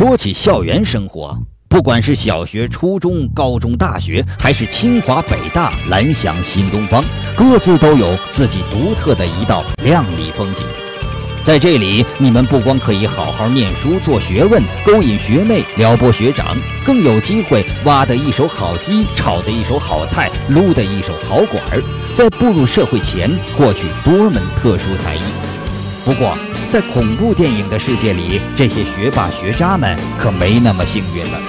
说起校园生活，不管是小学、初中、高中、大学，还是清华、北大、蓝翔、新东方，各自都有自己独特的一道亮丽风景。在这里，你们不光可以好好念书、做学问、勾引学妹、撩拨学长，更有机会挖得一手好鸡、炒得一手好菜、撸得一手好管儿，在步入社会前获取多门特殊才艺。不过，在恐怖电影的世界里，这些学霸学渣们可没那么幸运了，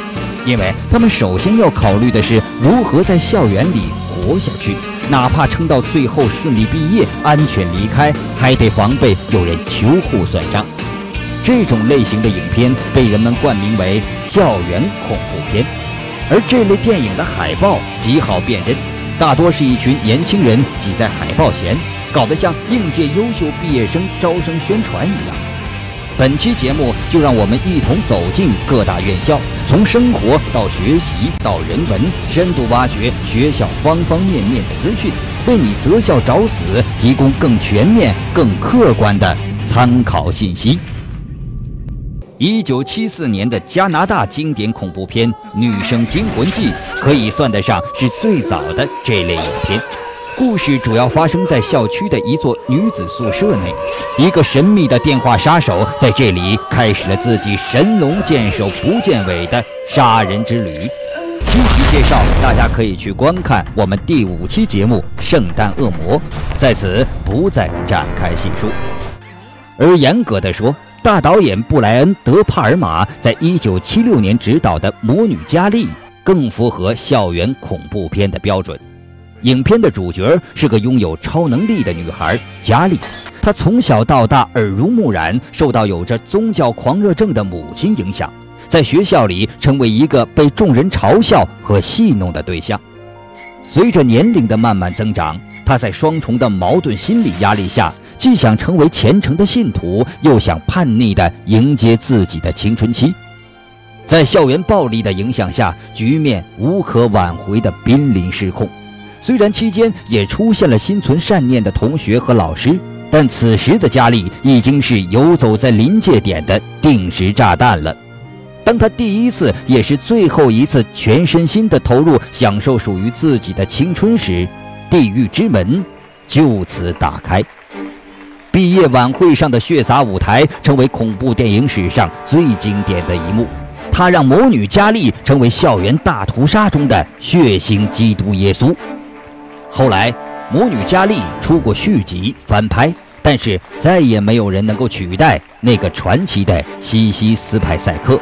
因为他们首先要考虑的是如何在校园里活下去。哪怕撑到最后顺利毕业、安全离开，还得防备有人秋后算账。这种类型的影片被人们冠名为校园恐怖片，而这类电影的海报极好辨认，大多是一群年轻人挤在海报前，搞得像应届优秀毕业生招生宣传一样。本期节目就让我们一同走进各大院校，从生活到学习到人文，深度挖掘学校方方面面的资讯，为你择校找死提供更全面、更客观的参考信息。一九七四年的加拿大经典恐怖片《女生惊魂记》可以算得上是最早的这类影片。故事主要发生在校区的一座女子宿舍内，一个神秘的电话杀手在这里开始了自己神龙见首不见尾的杀人之旅。具体介绍，大家可以去观看我们第五期节目《圣诞恶魔》，在此不再展开细述。而严格的说，大导演布莱恩·德帕尔玛在一九七六年执导的《魔女佳丽》更符合校园恐怖片的标准。影片的主角是个拥有超能力的女孩佳丽，她从小到大耳濡目染，受到有着宗教狂热症的母亲影响，在学校里成为一个被众人嘲笑和戏弄的对象。随着年龄的慢慢增长，她在双重的矛盾心理压力下，既想成为虔诚的信徒，又想叛逆地迎接自己的青春期。在校园暴力的影响下，局面无可挽回的濒临失控。虽然期间也出现了心存善念的同学和老师，但此时的佳丽已经是游走在临界点的定时炸弹了。当她第一次也是最后一次全身心的投入享受属于自己的青春时，地狱之门就此打开。毕业晚会上的血洒舞台成为恐怖电影史上最经典的一幕，它让魔女佳丽成为校园大屠杀中的血腥基督耶稣。后来，《魔女佳丽》出过续集翻拍，但是再也没有人能够取代那个传奇的西西斯派赛克。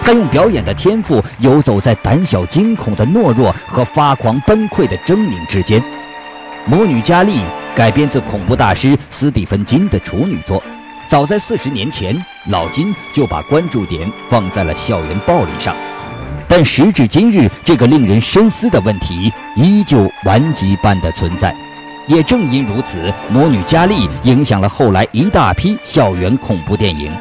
他用表演的天赋游走在胆小惊恐的懦弱和发狂崩溃的狰狞之间。《魔女佳丽》改编自恐怖大师斯蒂芬金的处女作，早在四十年前，老金就把关注点放在了校园暴力上。但时至今日，这个令人深思的问题依旧顽疾般的存在。也正因如此，《魔女佳丽》影响了后来一大批校园恐怖电影。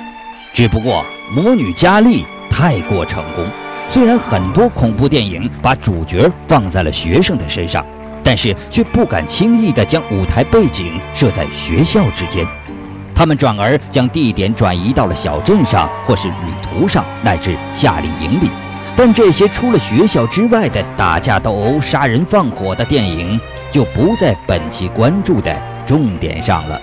只不过，《魔女佳丽》太过成功，虽然很多恐怖电影把主角放在了学生的身上，但是却不敢轻易地将舞台背景设在学校之间，他们转而将地点转移到了小镇上，或是旅途上，乃至夏令营里。但这些除了学校之外的打架斗殴、杀人放火的电影，就不在本期关注的重点上了。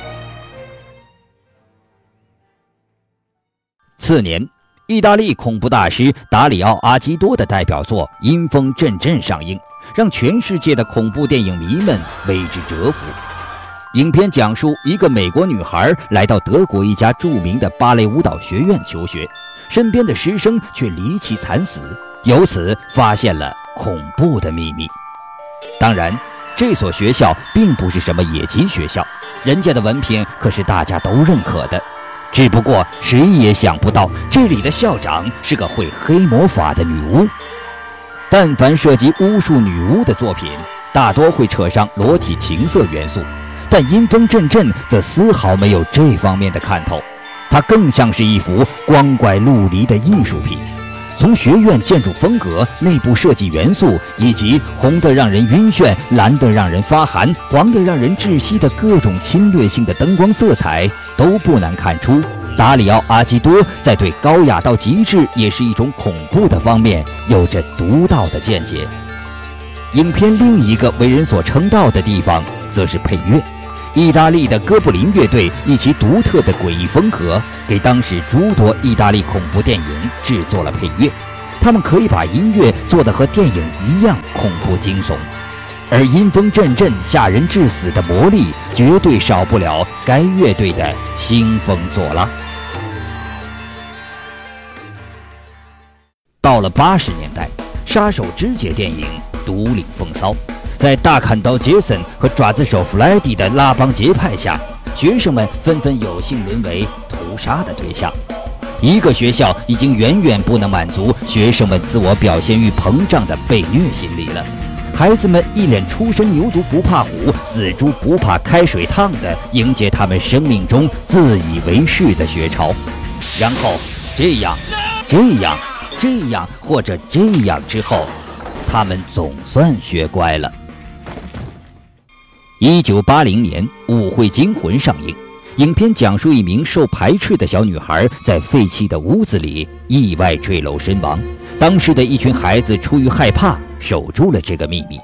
次年，意大利恐怖大师达里奥·阿基多的代表作《阴风阵阵》上映，让全世界的恐怖电影迷们为之折服。影片讲述一个美国女孩来到德国一家著名的芭蕾舞蹈学院求学。身边的师生却离奇惨死，由此发现了恐怖的秘密。当然，这所学校并不是什么野鸡学校，人家的文凭可是大家都认可的。只不过谁也想不到，这里的校长是个会黑魔法的女巫。但凡涉及巫术女巫的作品，大多会扯上裸体情色元素，但阴风阵阵则丝毫没有这方面的看头。它更像是一幅光怪陆离的艺术品，从学院建筑风格、内部设计元素，以及红得让人晕眩、蓝得让人发寒、黄得让人窒息的各种侵略性的灯光色彩，都不难看出，达里奥·阿基多在对高雅到极致也是一种恐怖的方面有着独到的见解。影片另一个为人所称道的地方，则是配乐。意大利的哥布林乐队以其独特的诡异风格，给当时诸多意大利恐怖电影制作了配乐。他们可以把音乐做得和电影一样恐怖惊悚，而阴风阵阵、吓人致死的魔力，绝对少不了该乐队的兴风作浪。到了八十年代，杀手肢解电影独领风骚。在大砍刀杰森和爪子手弗莱迪的拉帮结派下，学生们纷纷有幸沦为屠杀的对象。一个学校已经远远不能满足学生们自我表现欲膨胀的被虐心理了。孩子们一脸“初生牛犊不怕虎，死猪不怕开水烫”的迎接他们生命中自以为是的学潮，然后这样、这样、这样或者这样之后，他们总算学乖了。一九八零年，《舞会惊魂》上映。影片讲述一名受排斥的小女孩在废弃的屋子里意外坠楼身亡。当时的一群孩子出于害怕，守住了这个秘密。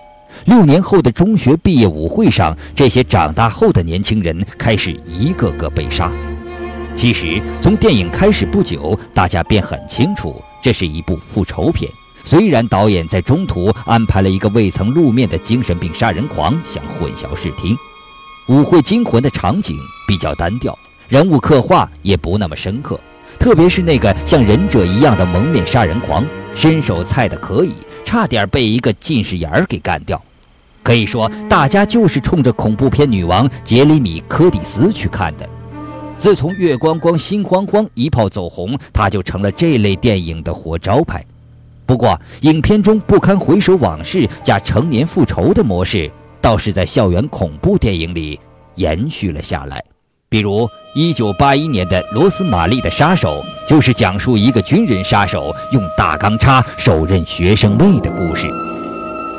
六年后的中学毕业舞会上，这些长大后的年轻人开始一个个被杀。其实，从电影开始不久，大家便很清楚，这是一部复仇片。虽然导演在中途安排了一个未曾露面的精神病杀人狂，想混淆视听，《舞会惊魂》的场景比较单调，人物刻画也不那么深刻，特别是那个像忍者一样的蒙面杀人狂，身手菜的可以，差点被一个近视眼儿给干掉。可以说，大家就是冲着恐怖片女王杰里米·柯蒂斯去看的。自从《月光光心慌慌》一炮走红，他就成了这类电影的活招牌。不过，影片中不堪回首往事加成年复仇的模式，倒是在校园恐怖电影里延续了下来。比如，1981年的《罗斯玛丽的杀手》就是讲述一个军人杀手用大钢叉手刃学生妹的故事。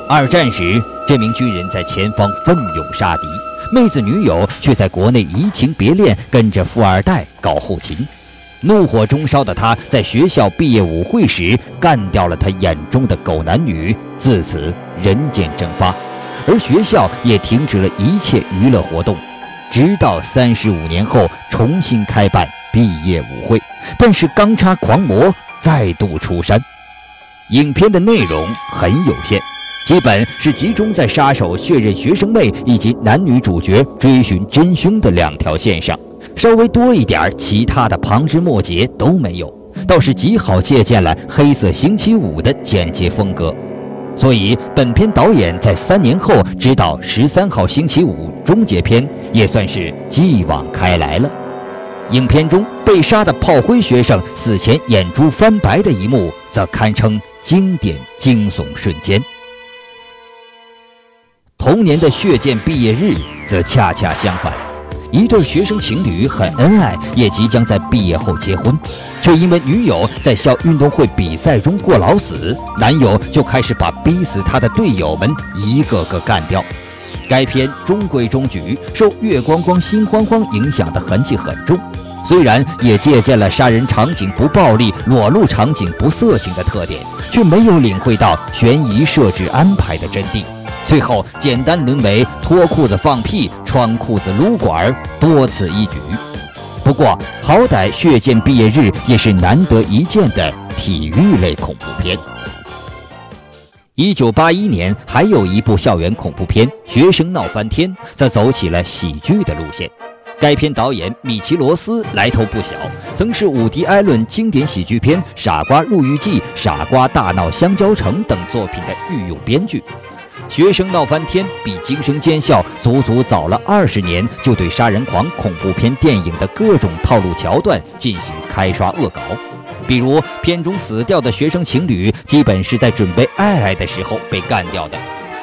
二战时，这名军人在前方奋勇杀敌，妹子女友却在国内移情别恋，跟着富二代搞后勤。怒火中烧的他，在学校毕业舞会时干掉了他眼中的狗男女，自此人间蒸发，而学校也停止了一切娱乐活动，直到三十五年后重新开办毕业舞会。但是钢叉狂魔再度出山。影片的内容很有限，基本是集中在杀手血刃学生妹以及男女主角追寻真凶的两条线上。稍微多一点其他的旁枝末节都没有，倒是极好借鉴了《黑色星期五》的简洁风格。所以，本片导演在三年后执导《十三号星期五》终结篇，也算是继往开来了。影片中被杀的炮灰学生死前眼珠翻白的一幕，则堪称经典惊悚瞬间。同年的《血溅毕业日》则恰恰相反。一对学生情侣很恩爱，也即将在毕业后结婚，却因为女友在校运动会比赛中过劳死，男友就开始把逼死他的队友们一个个干掉。该片中规中矩，受《月光光心慌慌》影响的痕迹很重，虽然也借鉴了杀人场景不暴力、裸露场景不色情的特点，却没有领会到悬疑设置安排的真谛。最后简单沦为脱裤子放屁、穿裤子撸管，多此一举。不过好歹《血溅毕业日》也是难得一见的体育类恐怖片。一九八一年还有一部校园恐怖片《学生闹翻天》，则走起了喜剧的路线。该片导演米奇罗斯来头不小，曾是伍迪·艾伦经典喜剧片《傻瓜入狱记》《傻瓜大闹香蕉城》等作品的御用编剧。学生闹翻天比惊声尖笑足足早了二十年，就对杀人狂恐怖片电影的各种套路桥段进行开刷恶搞。比如片中死掉的学生情侣，基本是在准备爱爱的时候被干掉的。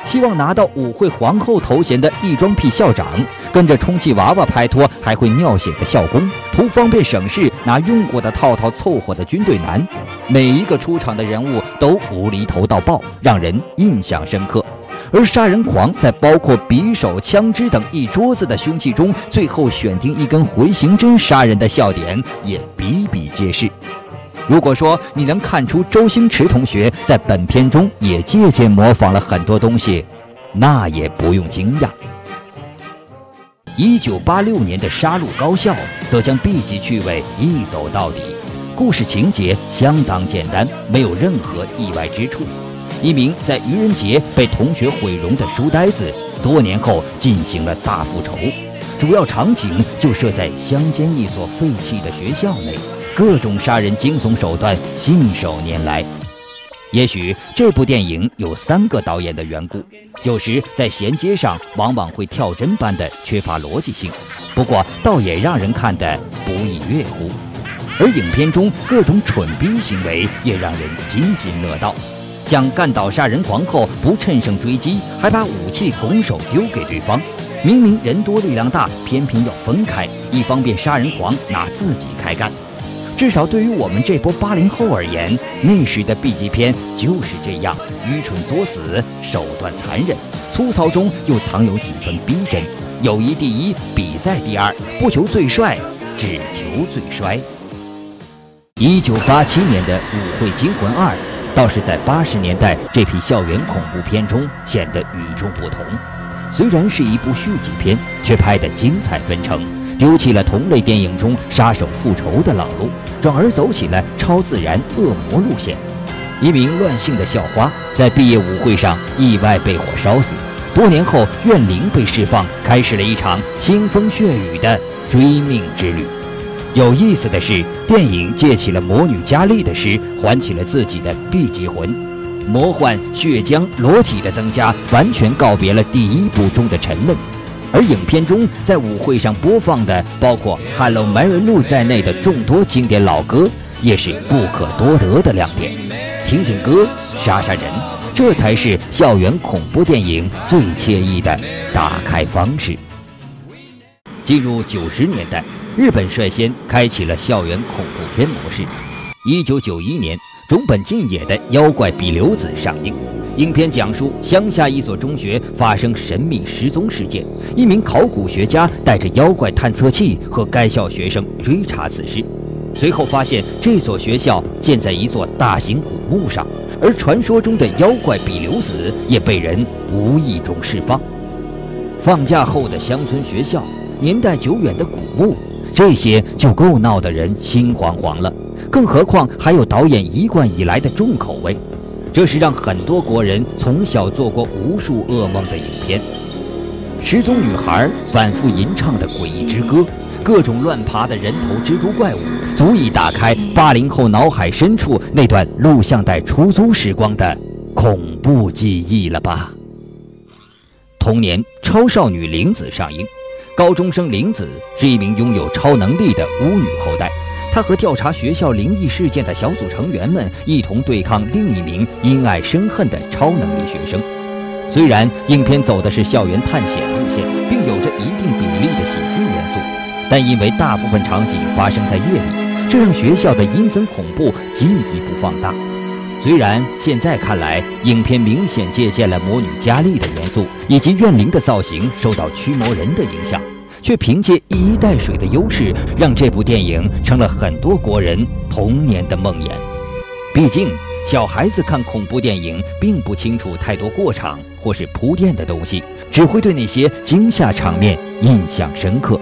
希望拿到舞会皇后头衔的异装癖校长，跟着充气娃娃拍拖还会尿血的校工，图方便省事拿用过的套套凑合的军队男，每一个出场的人物都无厘头到爆，让人印象深刻。而杀人狂在包括匕首、枪支等一桌子的凶器中，最后选定一根回形针杀人的笑点也比比皆是。如果说你能看出周星驰同学在本片中也借鉴模仿了很多东西，那也不用惊讶。一九八六年的《杀戮高校》则将 B 级趣味一走到底，故事情节相当简单，没有任何意外之处。一名在愚人节被同学毁容的书呆子，多年后进行了大复仇，主要场景就设在乡间一所废弃的学校内。各种杀人惊悚手段信手拈来。也许这部电影有三个导演的缘故，有时在衔接上往往会跳针般的缺乏逻辑性。不过倒也让人看得不亦乐乎。而影片中各种蠢逼行为也让人津津乐道，想干倒杀人狂后不趁胜追击，还把武器拱手丢给对方。明明人多力量大，偏偏要分开，以方便杀人狂拿自己开干。至少对于我们这波八零后而言，那时的 B 级片就是这样愚蠢作死，手段残忍，粗糙中又藏有几分逼真。友谊第一，比赛第二，不求最帅，只求最衰。一九八七年的《舞会惊魂二》，倒是在八十年代这批校园恐怖片中显得与众不同。虽然是一部续集片，却拍得精彩纷呈。丢弃了同类电影中杀手复仇的老路，转而走起了超自然恶魔路线。一名乱性的校花在毕业舞会上意外被火烧死，多年后怨灵被释放，开始了一场腥风血雨的追命之旅。有意思的是，电影借起了魔女佳丽的诗，唤起了自己的 B 级魂。魔幻、血浆、裸体的增加，完全告别了第一部中的沉闷。而影片中在舞会上播放的，包括《Hello Mary Lou》在内的众多经典老歌，也是不可多得的亮点。听听歌，杀杀人，这才是校园恐怖电影最惬意的打开方式。进入九十年代，日本率先开启了校园恐怖片模式。一九九一年，中本敬也的《妖怪比留子》上映。影片讲述乡下一所中学发生神秘失踪事件，一名考古学家带着妖怪探测器和该校学生追查此事，随后发现这所学校建在一座大型古墓上，而传说中的妖怪比留子也被人无意中释放。放假后的乡村学校，年代久远的古墓，这些就够闹得人心惶惶了，更何况还有导演一贯以来的重口味。这是让很多国人从小做过无数噩梦的影片，失踪女孩反复吟唱的诡异之歌，各种乱爬的人头蜘蛛怪物，足以打开八零后脑海深处那段录像带出租时光的恐怖记忆了吧？同年，《超少女玲子》上映，高中生玲子是一名拥有超能力的巫女后代。她和调查学校灵异事件的小组成员们一同对抗另一名因爱生恨的超能力学生。虽然影片走的是校园探险路线，并有着一定比例的喜剧元素，但因为大部分场景发生在夜里，这让学校的阴森恐怖进一步放大。虽然现在看来，影片明显借鉴了魔女佳丽的元素，以及怨灵的造型受到驱魔人的影响。却凭借一衣带水的优势，让这部电影成了很多国人童年的梦魇。毕竟，小孩子看恐怖电影并不清楚太多过场或是铺垫的东西，只会对那些惊吓场面印象深刻。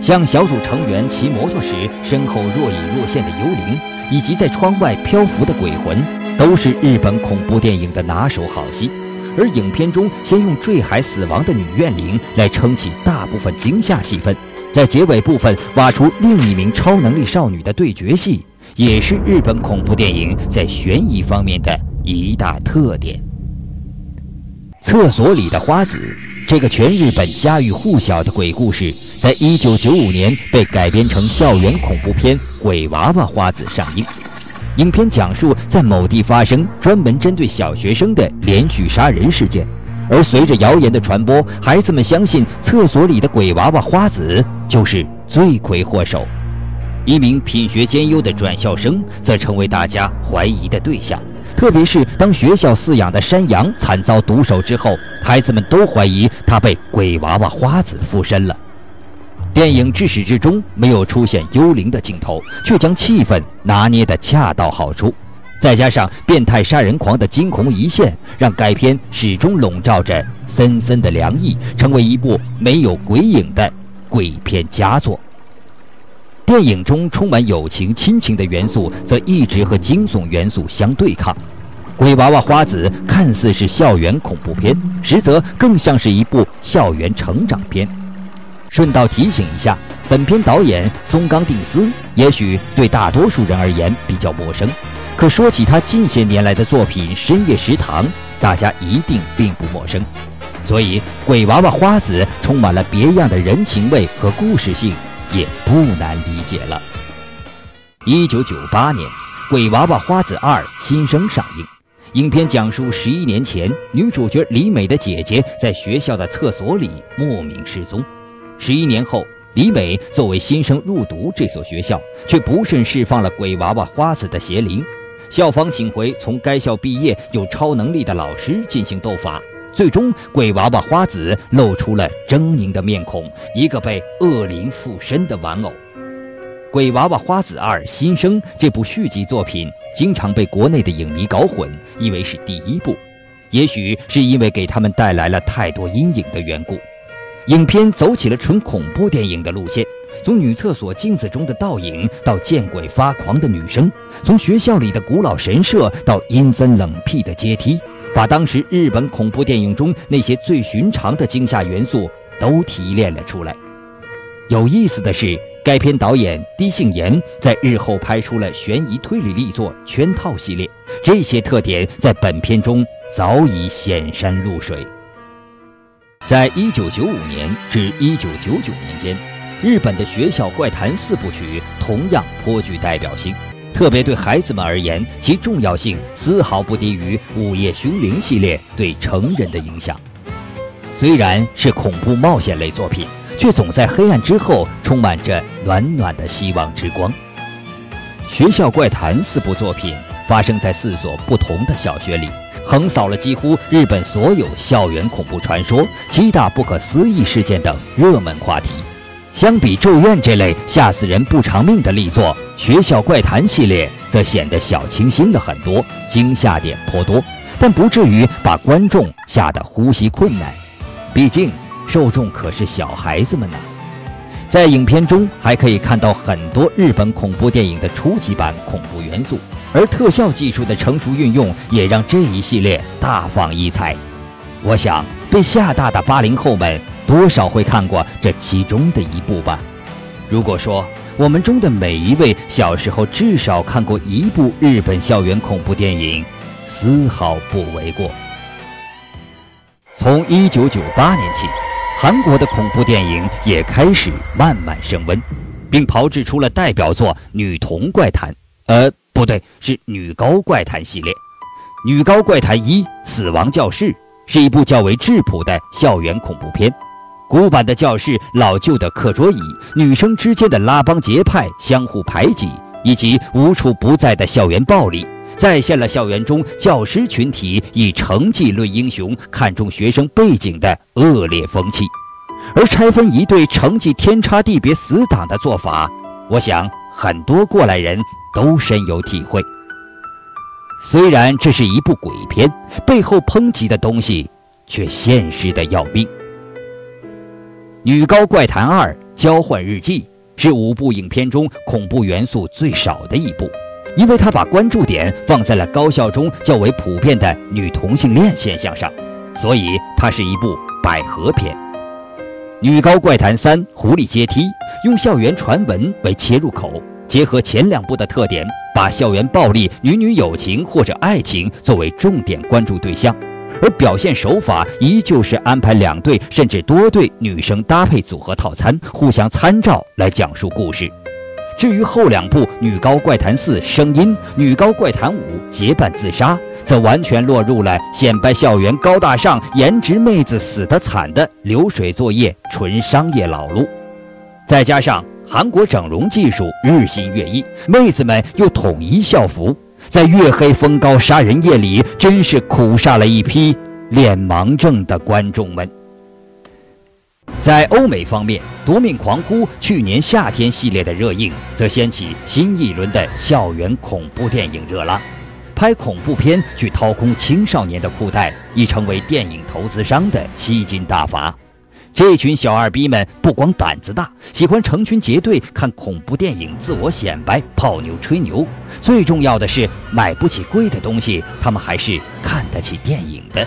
像小组成员骑摩托时身后若隐若现的幽灵，以及在窗外漂浮的鬼魂，都是日本恐怖电影的拿手好戏。而影片中先用坠海死亡的女怨灵来撑起大部分惊吓戏份，在结尾部分挖出另一名超能力少女的对决戏，也是日本恐怖电影在悬疑方面的一大特点。厕所里的花子，这个全日本家喻户晓的鬼故事，在一九九五年被改编成校园恐怖片《鬼娃娃花子》上映。影片讲述在某地发生专门针对小学生的连续杀人事件，而随着谣言的传播，孩子们相信厕所里的鬼娃娃花子就是罪魁祸首。一名品学兼优的转校生则成为大家怀疑的对象，特别是当学校饲养的山羊惨遭毒手之后，孩子们都怀疑他被鬼娃娃花子附身了。电影至始至终没有出现幽灵的镜头，却将气氛拿捏得恰到好处。再加上变态杀人狂的惊鸿一现，让该片始终笼罩着森森的凉意，成为一部没有鬼影的鬼片佳作。电影中充满友情亲情的元素，则一直和惊悚元素相对抗。《鬼娃娃花子》看似是校园恐怖片，实则更像是一部校园成长片。顺道提醒一下，本片导演松冈定司，也许对大多数人而言比较陌生。可说起他近些年来的作品《深夜食堂》，大家一定并不陌生。所以，《鬼娃娃花子》充满了别样的人情味和故事性，也不难理解了。一九九八年，《鬼娃娃花子二》新生上映。影片讲述十一年前，女主角李美的姐姐在学校的厕所里莫名失踪。十一年后。李美作为新生入读这所学校，却不慎释放了鬼娃娃花子的邪灵。校方请回从该校毕业有超能力的老师进行斗法，最终鬼娃娃花子露出了狰狞的面孔，一个被恶灵附身的玩偶。《鬼娃娃花子二新生》这部续集作品经常被国内的影迷搞混，以为是第一部，也许是因为给他们带来了太多阴影的缘故。影片走起了纯恐怖电影的路线，从女厕所镜子中的倒影到见鬼发狂的女生，从学校里的古老神社到阴森冷僻的阶梯，把当时日本恐怖电影中那些最寻常的惊吓元素都提炼了出来。有意思的是，该片导演低杏岩在日后拍出了悬疑推理力作《圈套》系列，这些特点在本片中早已显山露水。在一九九五年至一九九九年间，日本的学校怪谈四部曲同样颇具代表性。特别对孩子们而言，其重要性丝毫不低于《午夜凶铃》系列对成人的影响。虽然是恐怖冒险类作品，却总在黑暗之后充满着暖暖的希望之光。学校怪谈四部作品发生在四所不同的小学里。横扫了几乎日本所有校园恐怖传说、七大不可思议事件等热门话题。相比《咒怨》这类吓死人不偿命的力作，《学校怪谈》系列则显得小清新了很多，惊吓点颇多，但不至于把观众吓得呼吸困难。毕竟受众可是小孩子们呢。在影片中还可以看到很多日本恐怖电影的初级版恐怖元素。而特效技术的成熟运用，也让这一系列大放异彩。我想，被吓大的八零后们多少会看过这其中的一部吧。如果说我们中的每一位小时候至少看过一部日本校园恐怖电影，丝毫不为过。从一九九八年起，韩国的恐怖电影也开始慢慢升温，并炮制出了代表作《女童怪谈》。呃。不对，是《女高怪谈》系列，《女高怪谈一：死亡教室》是一部较为质朴的校园恐怖片。古板的教室、老旧的课桌椅、女生之间的拉帮结派、相互排挤，以及无处不在的校园暴力，再现了校园中教师群体以成绩论英雄、看重学生背景的恶劣风气。而拆分一对成绩天差地别死党的做法，我想很多过来人。都深有体会。虽然这是一部鬼片，背后抨击的东西却现实的要命。《女高怪谈二：交换日记》是五部影片中恐怖元素最少的一部，因为它把关注点放在了高校中较为普遍的女同性恋现象上，所以它是一部百合片。《女高怪谈三：狐狸阶梯》用校园传闻为切入口。结合前两部的特点，把校园暴力、女女友情或者爱情作为重点关注对象，而表现手法依旧是安排两对甚至多对女生搭配组合套餐，互相参照来讲述故事。至于后两部《女高怪谈四：声音》《女高怪谈五：结伴自杀》，则完全落入了显摆校园高大上、颜值妹子死得惨的流水作业、纯商业老路，再加上。韩国整容技术日新月异，妹子们又统一校服，在月黑风高杀人夜里，真是苦煞了一批脸盲症的观众们。在欧美方面，《夺命狂呼》去年夏天系列的热映，则掀起新一轮的校园恐怖电影热浪。拍恐怖片去掏空青少年的裤袋，已成为电影投资商的吸金大法。这群小二逼们不光胆子大，喜欢成群结队看恐怖电影，自我显摆、泡妞吹牛。最重要的是，买不起贵的东西，他们还是看得起电影的。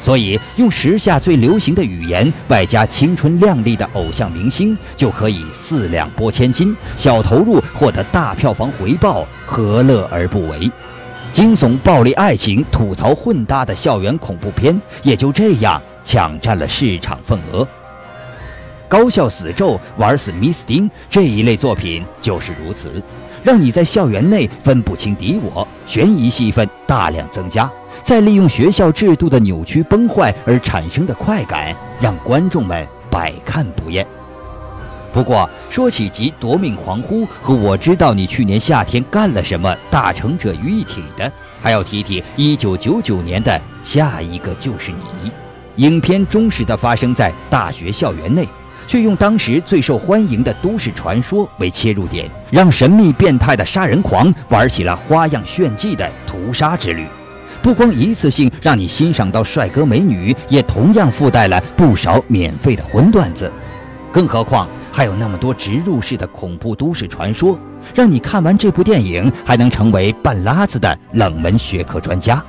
所以，用时下最流行的语言，外加青春靓丽的偶像明星，就可以四两拨千斤，小投入获得大票房回报，何乐而不为？惊悚、暴力、爱情、吐槽混搭的校园恐怖片，也就这样抢占了市场份额。高校死咒、玩死米斯丁这一类作品就是如此。让你在校园内分不清敌我，悬疑戏份大量增加，再利用学校制度的扭曲崩坏而产生的快感，让观众们百看不厌。不过，说起集夺命狂呼和我知道你去年夏天干了什么大成者于一体的，还要提提一九九九年的下一个就是你。影片忠实的发生在大学校园内。却用当时最受欢迎的都市传说为切入点，让神秘变态的杀人狂玩起了花样炫技的屠杀之旅。不光一次性让你欣赏到帅哥美女，也同样附带了不少免费的荤段子。更何况还有那么多植入式的恐怖都市传说，让你看完这部电影还能成为半拉子的冷门学科专家。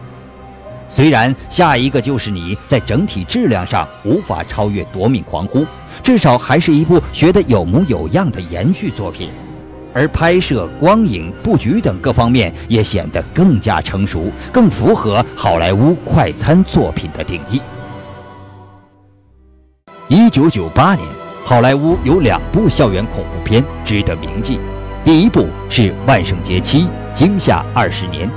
虽然下一个就是你在整体质量上无法超越《夺命狂呼》。至少还是一部学得有模有样的延续作品，而拍摄、光影、布局等各方面也显得更加成熟，更符合好莱坞快餐作品的定义。一九九八年，好莱坞有两部校园恐怖片值得铭记，第一部是《万圣节七：惊吓二十年》。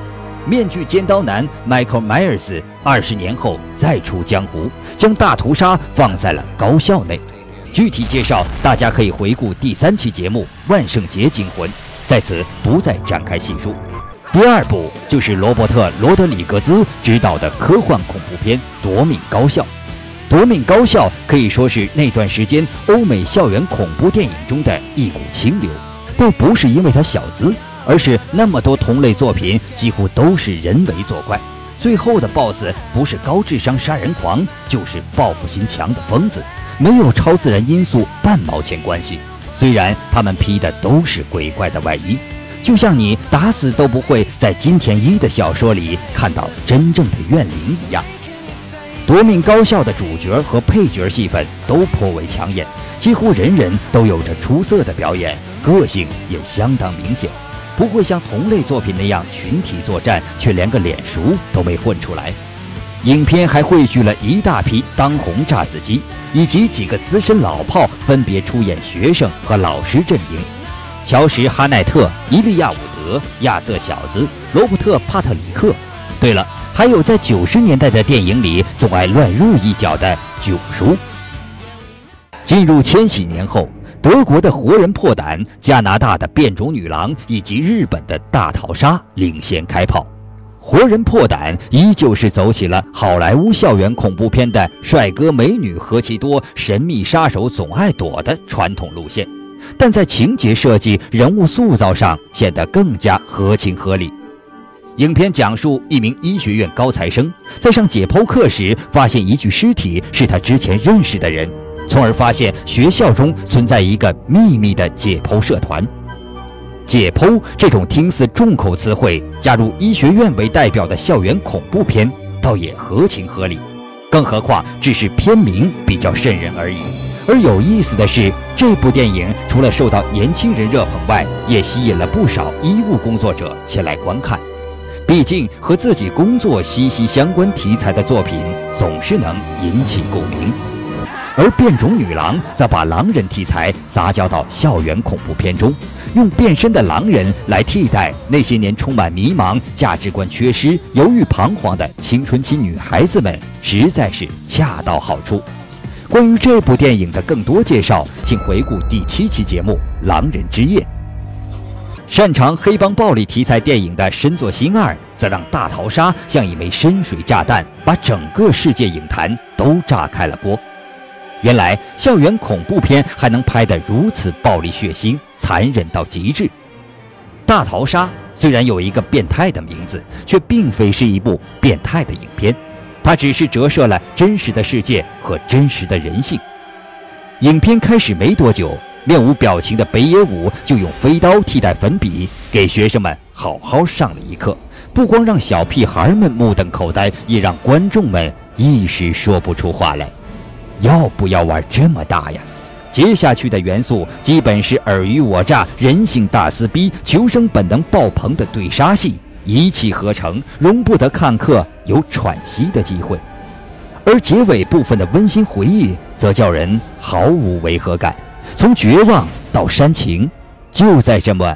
面具尖刀男 Michael Myers 二十年后再出江湖，将大屠杀放在了高校内。具体介绍，大家可以回顾第三期节目《万圣节惊魂》，在此不再展开细述。第二部就是罗伯特·罗德里格兹执导的科幻恐怖片《夺命高校》。《夺命高校》可以说是那段时间欧美校园恐怖电影中的一股清流，倒不是因为它小资，而是那么多同类作品几乎都是人为作怪，最后的 BOSS 不是高智商杀人狂，就是报复心强的疯子。没有超自然因素半毛钱关系，虽然他们披的都是鬼怪的外衣，就像你打死都不会在金田一的小说里看到真正的怨灵一样。夺命高校的主角和配角戏份都颇为抢眼，几乎人人都有着出色的表演，个性也相当明显，不会像同类作品那样群体作战却连个脸熟都没混出来。影片还汇聚了一大批当红炸子鸡。以及几个资深老炮分别出演学生和老师阵营：乔什·哈奈特、伊利亚·伍德、亚瑟小子、罗伯特·帕特里克。对了，还有在九十年代的电影里总爱乱入一脚的囧叔。进入千禧年后，德国的活人破胆、加拿大的变种女郎以及日本的大逃杀领先开炮。活人破胆依旧是走起了好莱坞校园恐怖片的帅哥美女何其多，神秘杀手总爱躲的传统路线，但在情节设计、人物塑造上显得更加合情合理。影片讲述一名医学院高材生在上解剖课时，发现一具尸体是他之前认识的人，从而发现学校中存在一个秘密的解剖社团。解剖这种听似重口词汇，加入医学院为代表的校园恐怖片，倒也合情合理。更何况只是片名比较瘆人而已。而有意思的是，这部电影除了受到年轻人热捧外，也吸引了不少医务工作者前来观看。毕竟和自己工作息息相关题材的作品，总是能引起共鸣。而变种女郎则把狼人题材杂交到校园恐怖片中。用变身的狼人来替代那些年充满迷茫、价值观缺失、犹豫彷徨的青春期女孩子们，实在是恰到好处。关于这部电影的更多介绍，请回顾第七期节目《狼人之夜》。擅长黑帮暴力题材电影的深作新二，则让《大逃杀》像一枚深水炸弹，把整个世界影坛都炸开了锅。原来校园恐怖片还能拍得如此暴力血腥、残忍到极致。《大逃杀》虽然有一个变态的名字，却并非是一部变态的影片，它只是折射了真实的世界和真实的人性。影片开始没多久，面无表情的北野武就用飞刀替代粉笔，给学生们好好上了一课。不光让小屁孩们目瞪口呆，也让观众们一时说不出话来。要不要玩这么大呀？接下去的元素基本是尔虞我诈、人性大撕逼、求生本能爆棚的对杀戏，一气呵成，容不得看客有喘息的机会。而结尾部分的温馨回忆，则叫人毫无违和感，从绝望到煽情，就在这么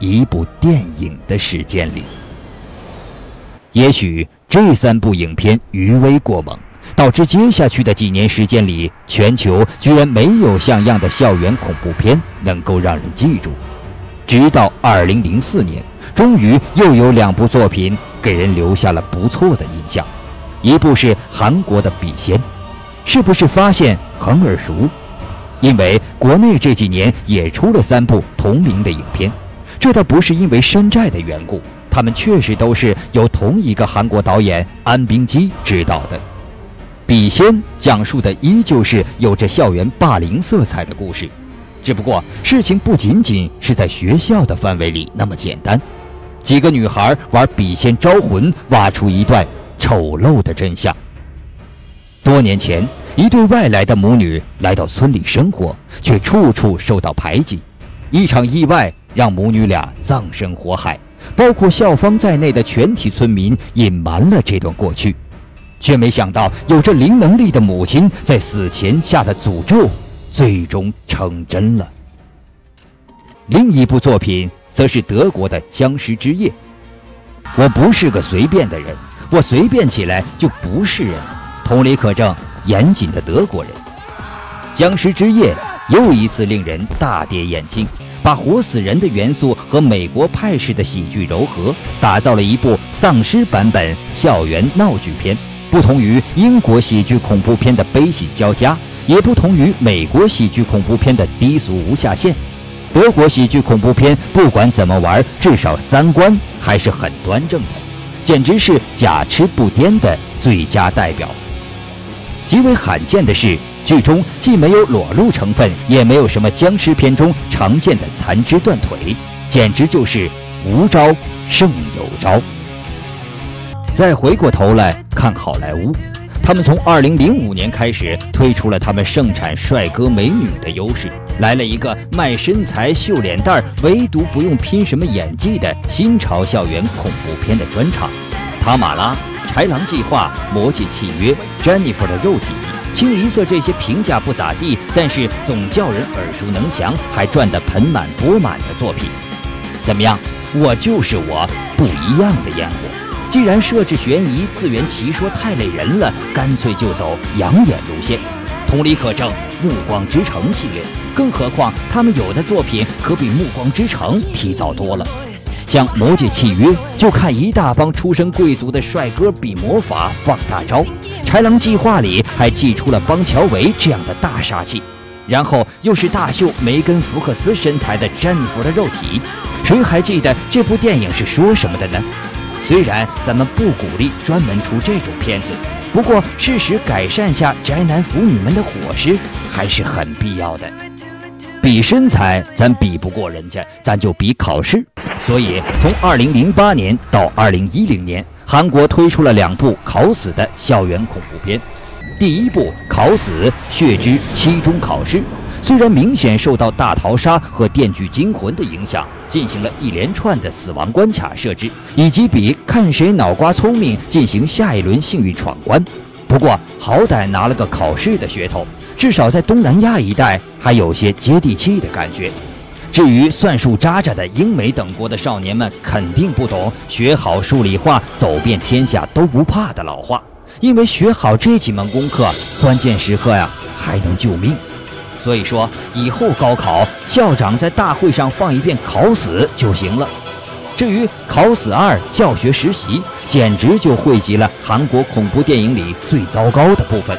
一部电影的时间里。也许这三部影片余威过猛。导致接下去的几年时间里，全球居然没有像样的校园恐怖片能够让人记住。直到2004年，终于又有两部作品给人留下了不错的印象。一部是韩国的《笔仙》，是不是发现很耳熟？因为国内这几年也出了三部同名的影片，这倒不是因为山寨的缘故，他们确实都是由同一个韩国导演安冰基执导的。笔仙讲述的依旧是有着校园霸凌色彩的故事，只不过事情不仅仅是在学校的范围里那么简单。几个女孩玩笔仙招魂，挖出一段丑陋的真相。多年前，一对外来的母女来到村里生活，却处处受到排挤。一场意外让母女俩葬身火海，包括校方在内的全体村民隐瞒了这段过去。却没想到，有着灵能力的母亲在死前下的诅咒，最终成真了。另一部作品则是德国的《僵尸之夜》。我不是个随便的人，我随便起来就不是人。同理可证，严谨的德国人。《僵尸之夜》又一次令人大跌眼镜，把活死人的元素和美国派式的喜剧糅合，打造了一部丧尸版本校园闹剧片。不同于英国喜剧恐怖片的悲喜交加，也不同于美国喜剧恐怖片的低俗无下限，德国喜剧恐怖片不管怎么玩，至少三观还是很端正的，简直是假痴不癫的最佳代表。极为罕见的是，剧中既没有裸露成分，也没有什么僵尸片中常见的残肢断腿，简直就是无招胜有招。再回过头来看好莱坞，他们从2005年开始推出了他们盛产帅哥美女的优势，来了一个卖身材秀脸蛋儿，唯独不用拼什么演技的新潮校园恐怖片的专场。塔马拉、豺狼计划、魔戒契约、Jennifer 的肉体、清一色这些评价不咋地，但是总叫人耳熟能详，还赚得盆满钵满的作品，怎么样？我就是我，不一样的烟火。既然设置悬疑、自圆其说太累人了，干脆就走养眼路线。同理可证，《暮光之城》系列，更何况他们有的作品可比《暮光之城》提早多了。像《魔戒契约》，就看一大帮出身贵族的帅哥比魔法、放大招；《豺狼计划》里还祭出了邦乔维这样的大杀器，然后又是大秀梅根·福克斯身材的詹妮弗的肉体。谁还记得这部电影是说什么的呢？虽然咱们不鼓励专门出这种片子，不过适时改善下宅男腐女们的伙食还是很必要的。比身材咱比不过人家，咱就比考试。所以从2008年到2010年，韩国推出了两部考死的校园恐怖片。第一部《考死：血之期中考试》。虽然明显受到《大逃杀》和《电锯惊魂》的影响，进行了一连串的死亡关卡设置，以及比看谁脑瓜聪明进行下一轮幸运闯关，不过好歹拿了个考试的噱头，至少在东南亚一带还有些接地气的感觉。至于算术渣渣的英美等国的少年们，肯定不懂“学好数理化，走遍天下都不怕”的老话，因为学好这几门功课，关键时刻呀。还能救命。所以说，以后高考校长在大会上放一遍“考死”就行了。至于“考死二”教学实习，简直就汇集了韩国恐怖电影里最糟糕的部分，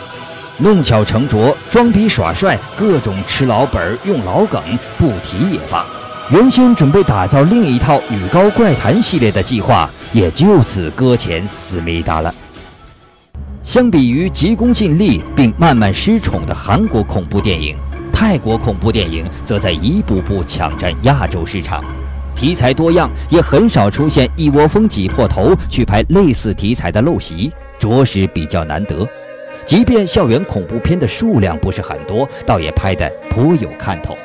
弄巧成拙、装逼耍帅、各种吃老本、用老梗，不提也罢。原先准备打造另一套《女高怪谈》系列的计划，也就此搁浅思密达了。相比于急功近利并慢慢失宠的韩国恐怖电影，泰国恐怖电影则在一步步抢占亚洲市场。题材多样，也很少出现一窝蜂挤破头去拍类似题材的陋习，着实比较难得。即便校园恐怖片的数量不是很多，倒也拍得颇有看头。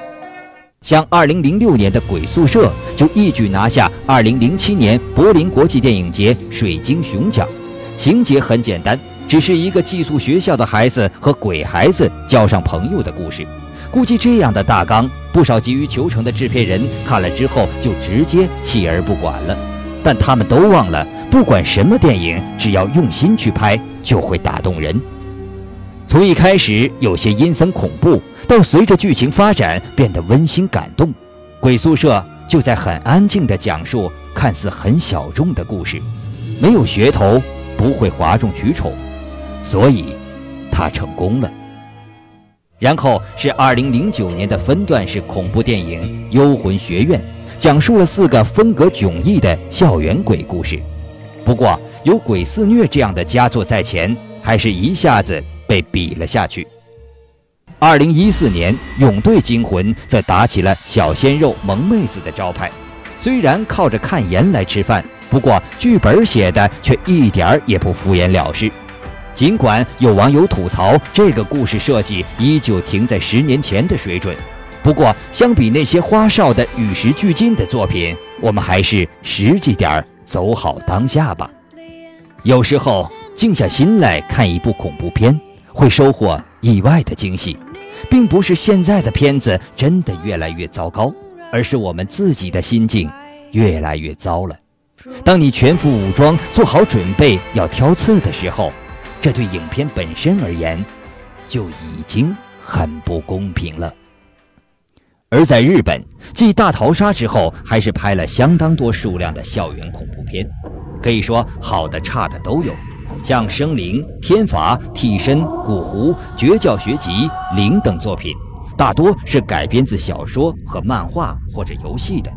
像2006年的《鬼宿舍》就一举拿下2007年柏林国际电影节水晶熊奖。情节很简单，只是一个寄宿学校的孩子和鬼孩子交上朋友的故事。估计这样的大纲，不少急于求成的制片人看了之后就直接弃而不管了。但他们都忘了，不管什么电影，只要用心去拍，就会打动人。从一开始有些阴森恐怖，到随着剧情发展变得温馨感动，《鬼宿舍》就在很安静地讲述看似很小众的故事，没有噱头，不会哗众取宠，所以，它成功了。然后是2009年的分段式恐怖电影《幽魂学院》，讲述了四个风格迥异的校园鬼故事。不过，有鬼肆虐这样的佳作在前，还是一下子被比了下去。2014年，《勇队惊魂》则打起了小鲜肉萌妹子的招牌，虽然靠着看颜来吃饭，不过剧本写的却一点儿也不敷衍了事。尽管有网友吐槽这个故事设计依旧停在十年前的水准，不过相比那些花哨的与时俱进的作品，我们还是实际点儿，走好当下吧。有时候静下心来看一部恐怖片，会收获意外的惊喜，并不是现在的片子真的越来越糟糕，而是我们自己的心境越来越糟了。当你全副武装，做好准备要挑刺的时候。这对影片本身而言，就已经很不公平了。而在日本，继《大逃杀》之后，还是拍了相当多数量的校园恐怖片，可以说好的、差的都有。像《生灵》《天罚》《替身》《古狐》《绝教学籍》《灵》等作品，大多是改编自小说和漫画或者游戏的。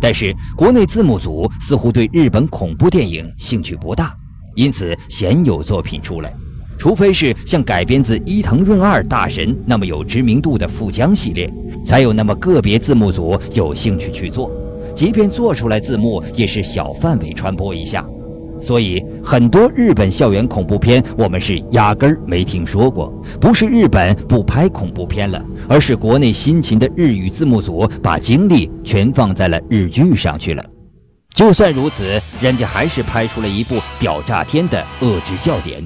但是国内字幕组似乎对日本恐怖电影兴趣不大。因此，鲜有作品出来，除非是像改编自伊藤润二大神那么有知名度的富江系列，才有那么个别字幕组有兴趣去做。即便做出来字幕，也是小范围传播一下。所以，很多日本校园恐怖片，我们是压根儿没听说过。不是日本不拍恐怖片了，而是国内辛勤的日语字幕组把精力全放在了日剧上去了。就算如此，人家还是拍出了一部屌炸天的《恶之教典》。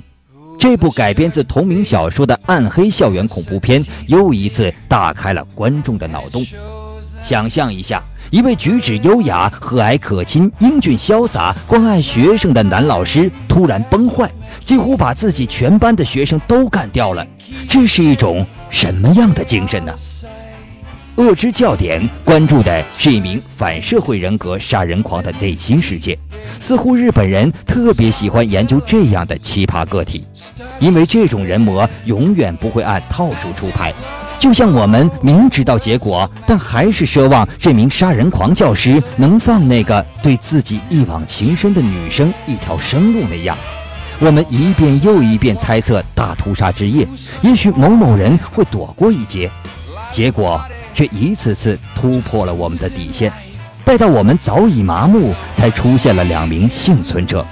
这部改编自同名小说的暗黑校园恐怖片，又一次打开了观众的脑洞。想象一下，一位举止优雅、和蔼可亲、英俊潇洒、关爱学生的男老师突然崩坏，几乎把自己全班的学生都干掉了，这是一种什么样的精神呢？《恶之教典》关注的是一名反社会人格杀人狂的内心世界，似乎日本人特别喜欢研究这样的奇葩个体，因为这种人魔永远不会按套数出牌。就像我们明知道结果，但还是奢望这名杀人狂教师能放那个对自己一往情深的女生一条生路那样，我们一遍又一遍猜测大屠杀之夜，也许某某人会躲过一劫，结果。却一次次突破了我们的底线，待到我们早已麻木，才出现了两名幸存者。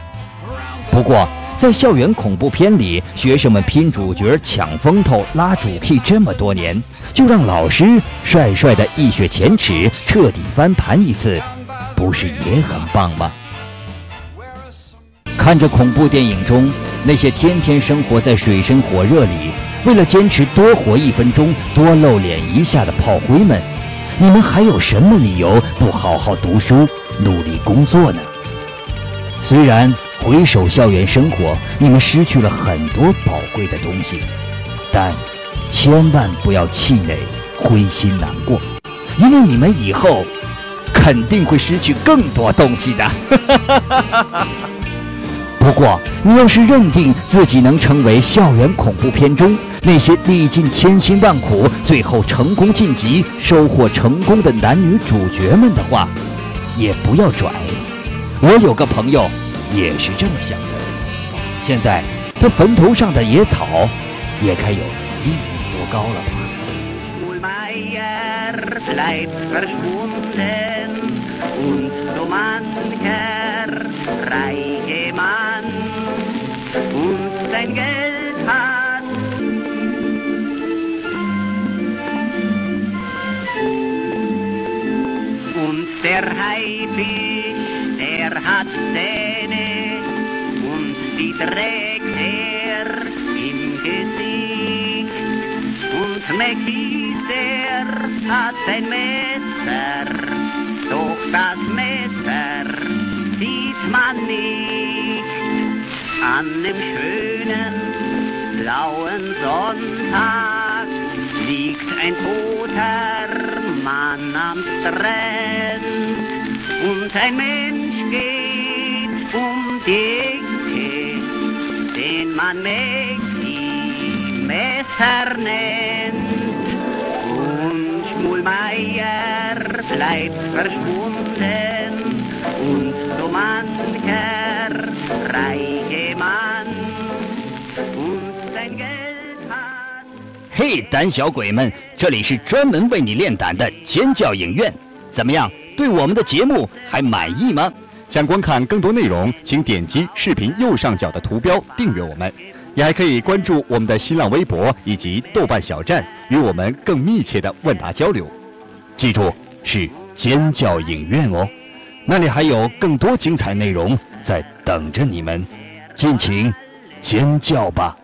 不过，在校园恐怖片里，学生们拼主角、抢风头、拉主 K 这么多年，就让老师帅帅的一雪前耻，彻底翻盘一次，不是也很棒吗？看着恐怖电影中那些天天生活在水深火热里。为了坚持多活一分钟、多露脸一下的炮灰们，你们还有什么理由不好好读书、努力工作呢？虽然回首校园生活，你们失去了很多宝贵的东西，但千万不要气馁、灰心难过，因为你们以后肯定会失去更多东西的。不过，你要是认定自己能成为校园恐怖片中那些历尽千辛万苦、最后成功晋级、收获成功的男女主角们的话，也不要拽。我有个朋友也是这么想的。现在他坟头上的野草也该有一米多高了吧。Der Haifisch, der hat Zähne und die trägt er im Gesicht. Und Mackie, der hat ein Messer, doch das Messer sieht man nicht. An dem schönen blauen Sonntag liegt ein toter Mann am Strand ein Mensch geht um die Ecke, den man Mäcki Messer nennt. Und Schmulmeier bleibt verschwunden und so mancher reiche Mann und sein Geld hat. 嘿，胆小鬼们，这里是专门为你练胆的尖叫影院，怎么样？对我们的节目还满意吗？想观看更多内容，请点击视频右上角的图标订阅我们。你还可以关注我们的新浪微博以及豆瓣小站，与我们更密切的问答交流。记住，是尖叫影院哦，那里还有更多精彩内容在等着你们，尽情尖叫吧！